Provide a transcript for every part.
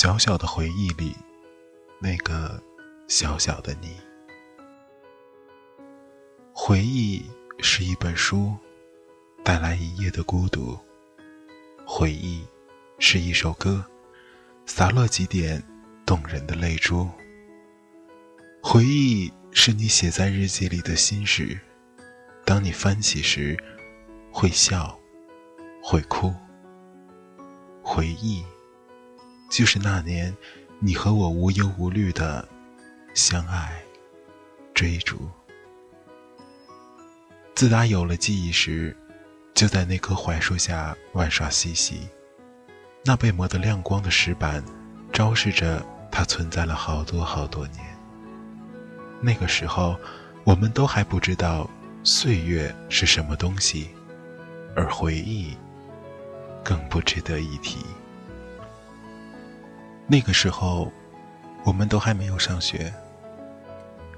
小小的回忆里，那个小小的你。回忆是一本书，带来一夜的孤独；回忆是一首歌，洒落几点动人的泪珠；回忆是你写在日记里的心事，当你翻起时，会笑，会哭。回忆。就是那年，你和我无忧无虑的相爱、追逐。自打有了记忆时，就在那棵槐树下玩耍嬉戏。那被磨得亮光的石板，昭示着它存在了好多好多年。那个时候，我们都还不知道岁月是什么东西，而回忆更不值得一提。那个时候，我们都还没有上学。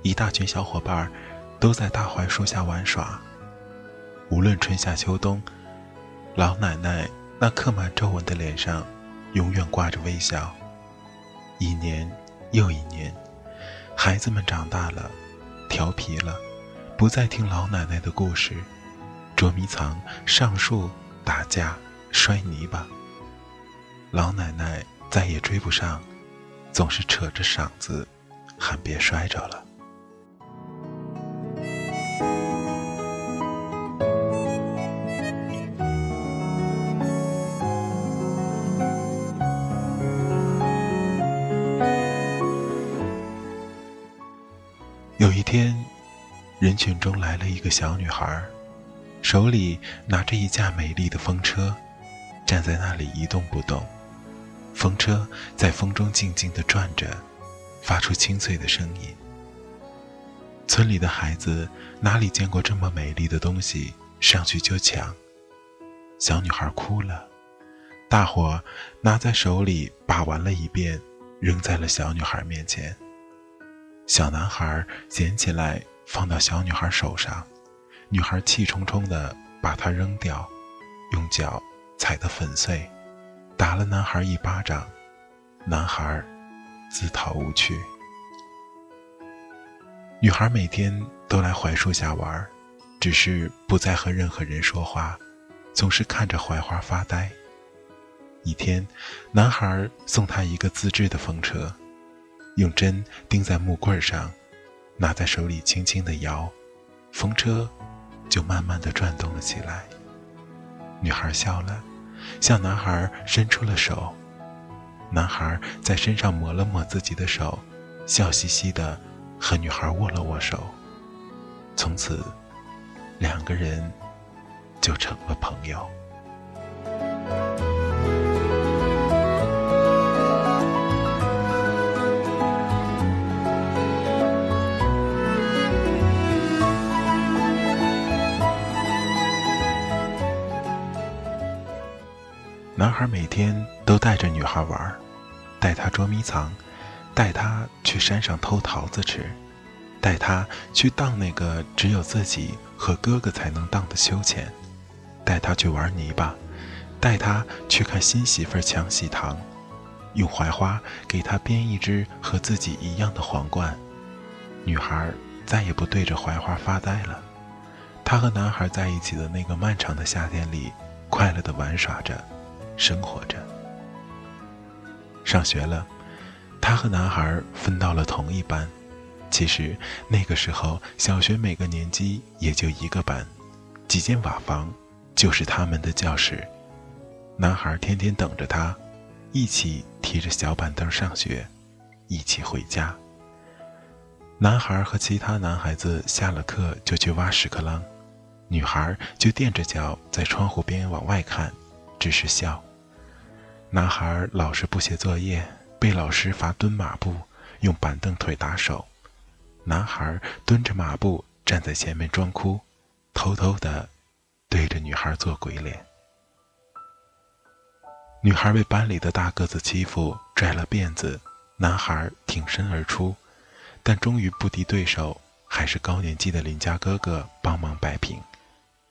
一大群小伙伴都在大槐树下玩耍。无论春夏秋冬，老奶奶那刻满皱纹的脸上永远挂着微笑。一年又一年，孩子们长大了，调皮了，不再听老奶奶的故事，捉迷藏、上树、打架、摔泥巴。老奶奶。再也追不上，总是扯着嗓子喊：“别摔着了。”有一天，人群中来了一个小女孩，手里拿着一架美丽的风车，站在那里一动不动。风车在风中静静地转着，发出清脆的声音。村里的孩子哪里见过这么美丽的东西，上去就抢。小女孩哭了，大伙拿在手里把玩了一遍，扔在了小女孩面前。小男孩捡起来放到小女孩手上，女孩气冲冲地把它扔掉，用脚踩得粉碎。打了男孩一巴掌，男孩自讨无趣。女孩每天都来槐树下玩，只是不再和任何人说话，总是看着槐花发呆。一天，男孩送她一个自制的风车，用针钉在木棍上，拿在手里轻轻的摇，风车就慢慢的转动了起来。女孩笑了。向男孩伸出了手，男孩在身上抹了抹自己的手，笑嘻嘻的和女孩握了握手。从此，两个人就成了朋友。男孩每天都带着女孩玩，带她捉迷藏，带她去山上偷桃子吃，带她去荡那个只有自己和哥哥才能荡的秋千，带她去玩泥巴，带她去看新媳妇抢喜糖，用槐花给他编一只和自己一样的皇冠。女孩再也不对着槐花发呆了。她和男孩在一起的那个漫长的夏天里，快乐地玩耍着，生活着。上学了，她和男孩分到了同一班。其实那个时候，小学每个年级也就一个班，几间瓦房就是他们的教室。男孩天天等着她，一起提着小板凳上学，一起回家。男孩和其他男孩子下了课就去挖屎壳郎，女孩就垫着脚在窗户边往外看，只是笑。男孩老是不写作业，被老师罚蹲马步，用板凳腿打手。男孩蹲着马步站在前面装哭，偷偷的对着女孩做鬼脸。女孩被班里的大个子欺负，拽了辫子，男孩挺身而出。但终于不敌对手，还是高年级的邻家哥哥帮忙摆平。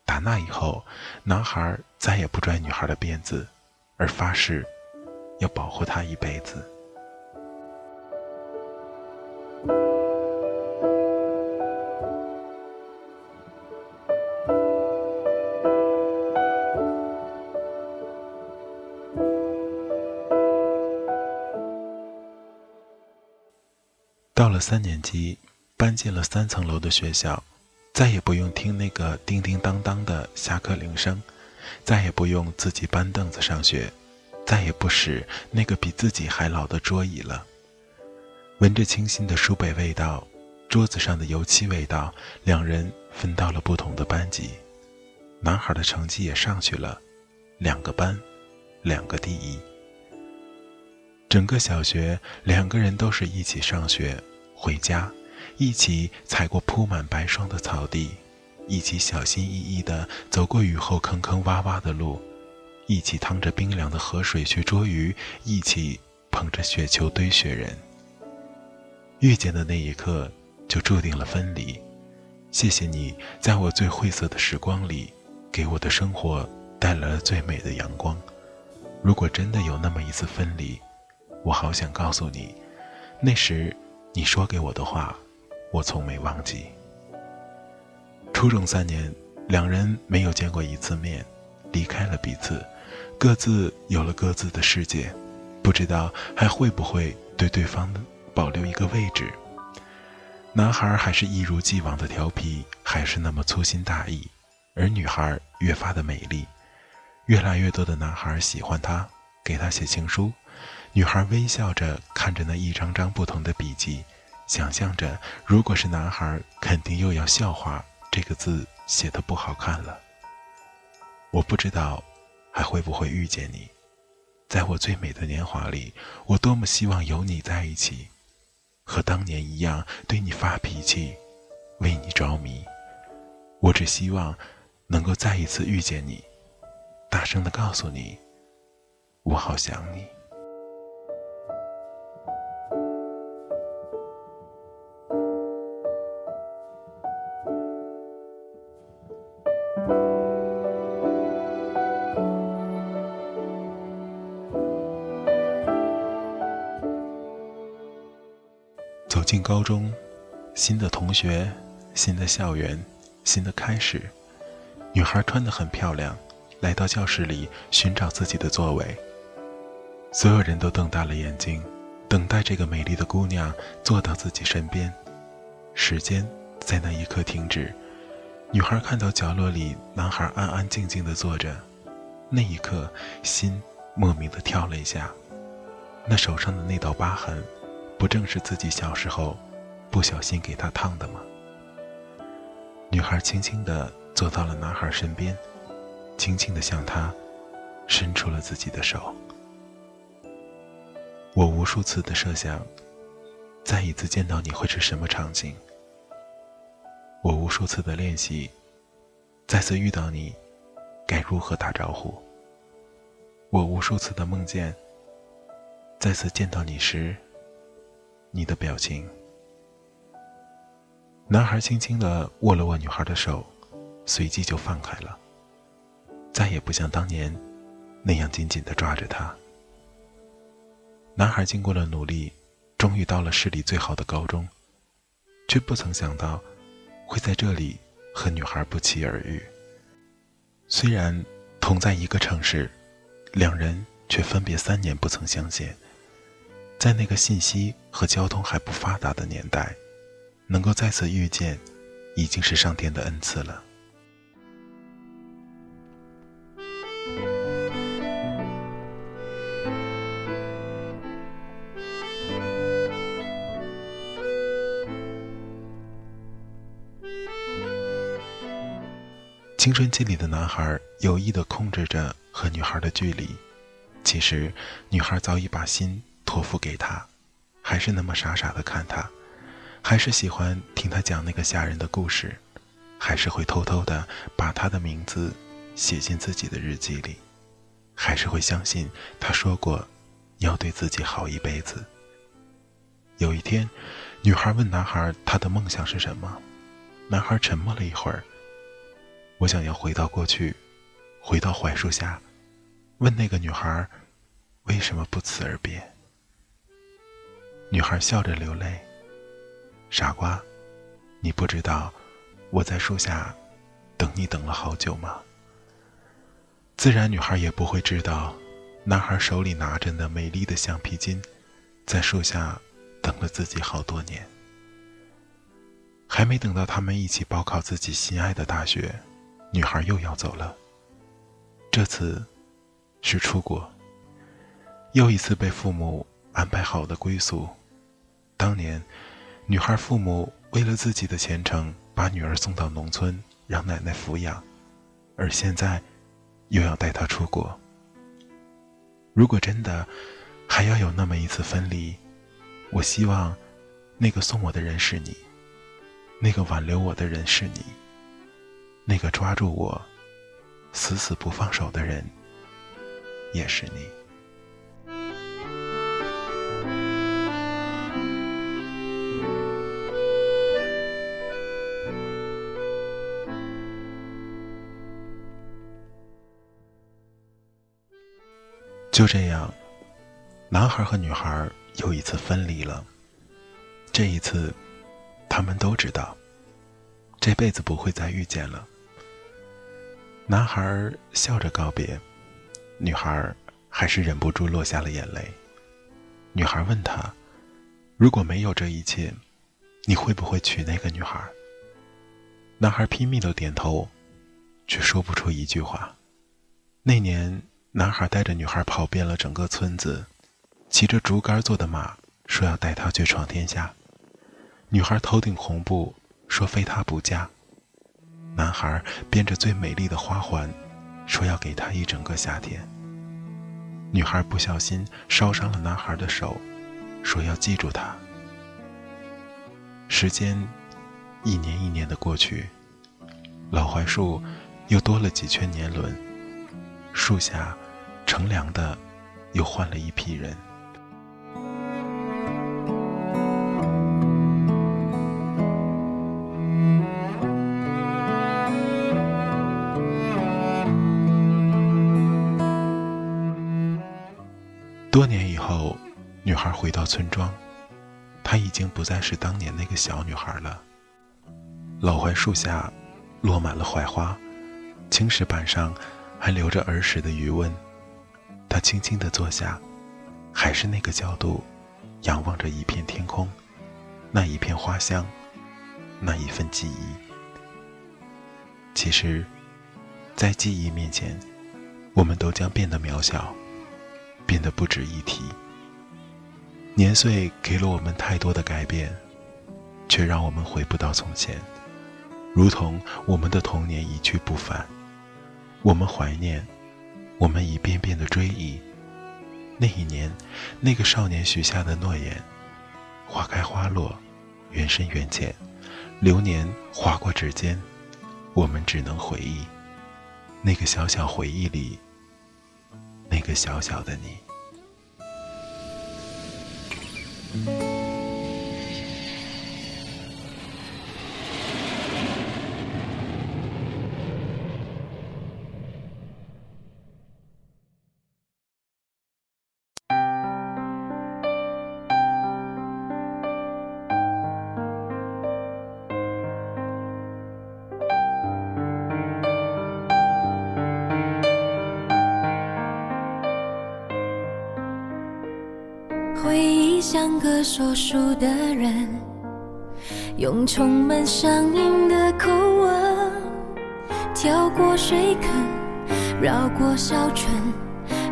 打那以后，男孩再也不拽女孩的辫子，而发誓要保护她一辈子。到了三年级，搬进了三层楼的学校，再也不用听那个叮叮当当的下课铃声，再也不用自己搬凳子上学，再也不使那个比自己还老的桌椅了。闻着清新的书本味道，桌子上的油漆味道，两人分到了不同的班级。男孩的成绩也上去了，两个班，两个第一。整个小学，两个人都是一起上学。回家，一起踩过铺满白霜的草地，一起小心翼翼地走过雨后坑坑洼洼的路，一起趟着冰凉的河水去捉鱼，一起捧着雪球堆雪人。遇见的那一刻，就注定了分离。谢谢你，在我最晦涩的时光里，给我的生活带来了最美的阳光。如果真的有那么一次分离，我好想告诉你，那时。你说给我的话，我从没忘记。初中三年，两人没有见过一次面，离开了彼此，各自有了各自的世界，不知道还会不会对对方保留一个位置。男孩还是一如既往的调皮，还是那么粗心大意，而女孩越发的美丽，越来越多的男孩喜欢她，给她写情书。女孩微笑着看着那一张张不同的笔记，想象着，如果是男孩，肯定又要笑话这个字写的不好看了。我不知道还会不会遇见你，在我最美的年华里，我多么希望有你在一起，和当年一样对你发脾气，为你着迷。我只希望能够再一次遇见你，大声的告诉你，我好想你。同学，新的校园，新的开始。女孩穿得很漂亮，来到教室里寻找自己的座位。所有人都瞪大了眼睛，等待这个美丽的姑娘坐到自己身边。时间在那一刻停止。女孩看到角落里男孩安安静静地坐着，那一刻心莫名的跳了一下。那手上的那道疤痕。不正是自己小时候不小心给他烫的吗？女孩轻轻地坐到了男孩身边，轻轻地向他伸出了自己的手。我无数次的设想，再一次见到你会是什么场景？我无数次的练习，再次遇到你该如何打招呼？我无数次的梦见，再次见到你时。你的表情。男孩轻轻的握了握女孩的手，随即就放开了，再也不像当年那样紧紧的抓着她。男孩经过了努力，终于到了市里最好的高中，却不曾想到会在这里和女孩不期而遇。虽然同在一个城市，两人却分别三年不曾相见。在那个信息和交通还不发达的年代，能够再次遇见，已经是上天的恩赐了。青春期里的男孩有意的控制着和女孩的距离，其实女孩早已把心托付给他，还是那么傻傻的看他，还是喜欢听他讲那个吓人的故事，还是会偷偷的把他的名字写进自己的日记里，还是会相信他说过要对自己好一辈子。有一天，女孩问男孩他的梦想是什么，男孩沉默了一会儿。我想要回到过去，回到槐树下，问那个女孩为什么不辞而别。女孩笑着流泪。傻瓜，你不知道我在树下等你等了好久吗？自然，女孩也不会知道，男孩手里拿着那美丽的橡皮筋，在树下等了自己好多年。还没等到他们一起报考自己心爱的大学。女孩又要走了。这次是出国，又一次被父母安排好的归宿。当年，女孩父母为了自己的前程，把女儿送到农村让奶奶抚养，而现在又要带她出国。如果真的还要有那么一次分离，我希望那个送我的人是你，那个挽留我的人是你。那个抓住我、死死不放手的人，也是你。就这样，男孩和女孩又一次分离了。这一次，他们都知道，这辈子不会再遇见了。男孩笑着告别，女孩还是忍不住落下了眼泪。女孩问他：“如果没有这一切，你会不会娶那个女孩？”男孩拼命的点头，却说不出一句话。那年，男孩带着女孩跑遍了整个村子，骑着竹竿做的马，说要带她去闯天下。女孩头顶红布，说非他不嫁。男孩编着最美丽的花环，说要给她一整个夏天。女孩不小心烧伤了男孩的手，说要记住他。时间一年一年的过去，老槐树又多了几圈年轮，树下乘凉的又换了一批人。多年以后，女孩回到村庄，她已经不再是当年那个小女孩了。老槐树下落满了槐花，青石板上还留着儿时的余温。他轻轻地坐下，还是那个角度，仰望着一片天空，那一片花香，那一份记忆。其实，在记忆面前，我们都将变得渺小。变得不值一提。年岁给了我们太多的改变，却让我们回不到从前，如同我们的童年一去不返。我们怀念，我们一遍遍的追忆，那一年，那个少年许下的诺言。花开花落，缘深缘浅，流年划过指尖，我们只能回忆，那个小小回忆里。那个小小的你。像个说书的人，用充满乡音的口吻，跳过水坑，绕过小村，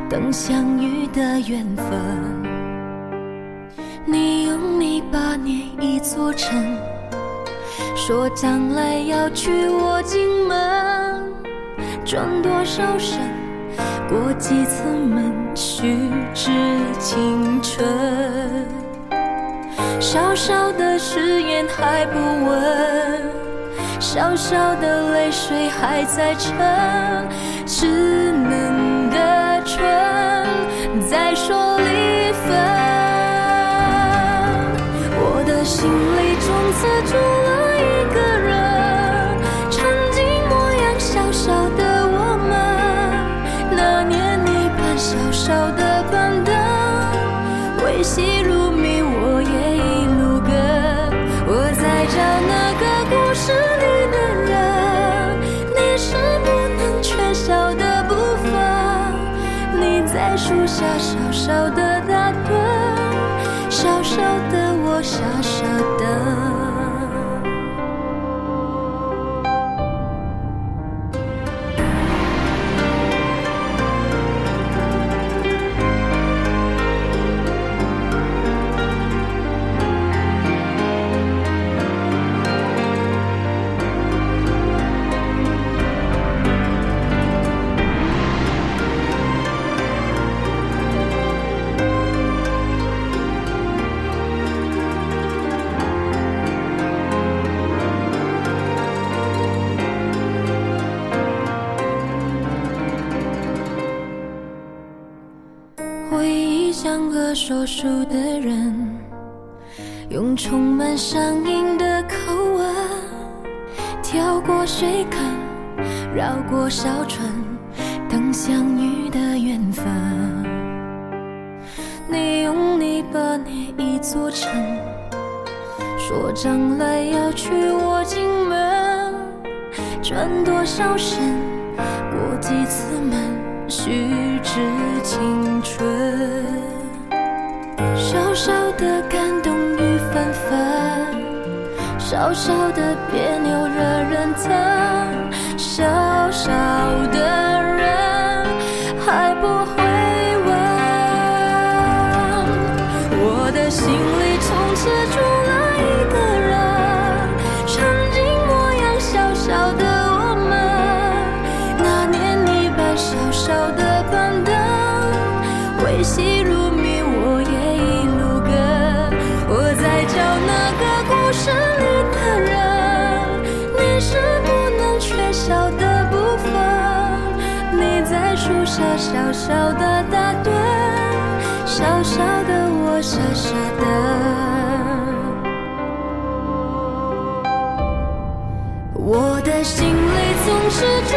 等相遇的缘分。你用泥巴捏一座城，说将来要娶我进门，转多少身，过几次门，虚掷青春。小小的誓言还不稳，小小的泪水还在撑，只能下小小的说书的人，用充满乡音的口吻，跳过水坑，绕过小村，等相遇的缘分。你用泥巴捏一座城，说将来要娶我进门，转多少身，过几次门。虚掷青春，小小的感动雨纷纷，小小的别扭惹人疼，小小的人还不会问。我的心里从此住了一个人，曾经模样小小的我们，那年你搬小小的小小的打盹，小小的我傻傻的。我的心里总是住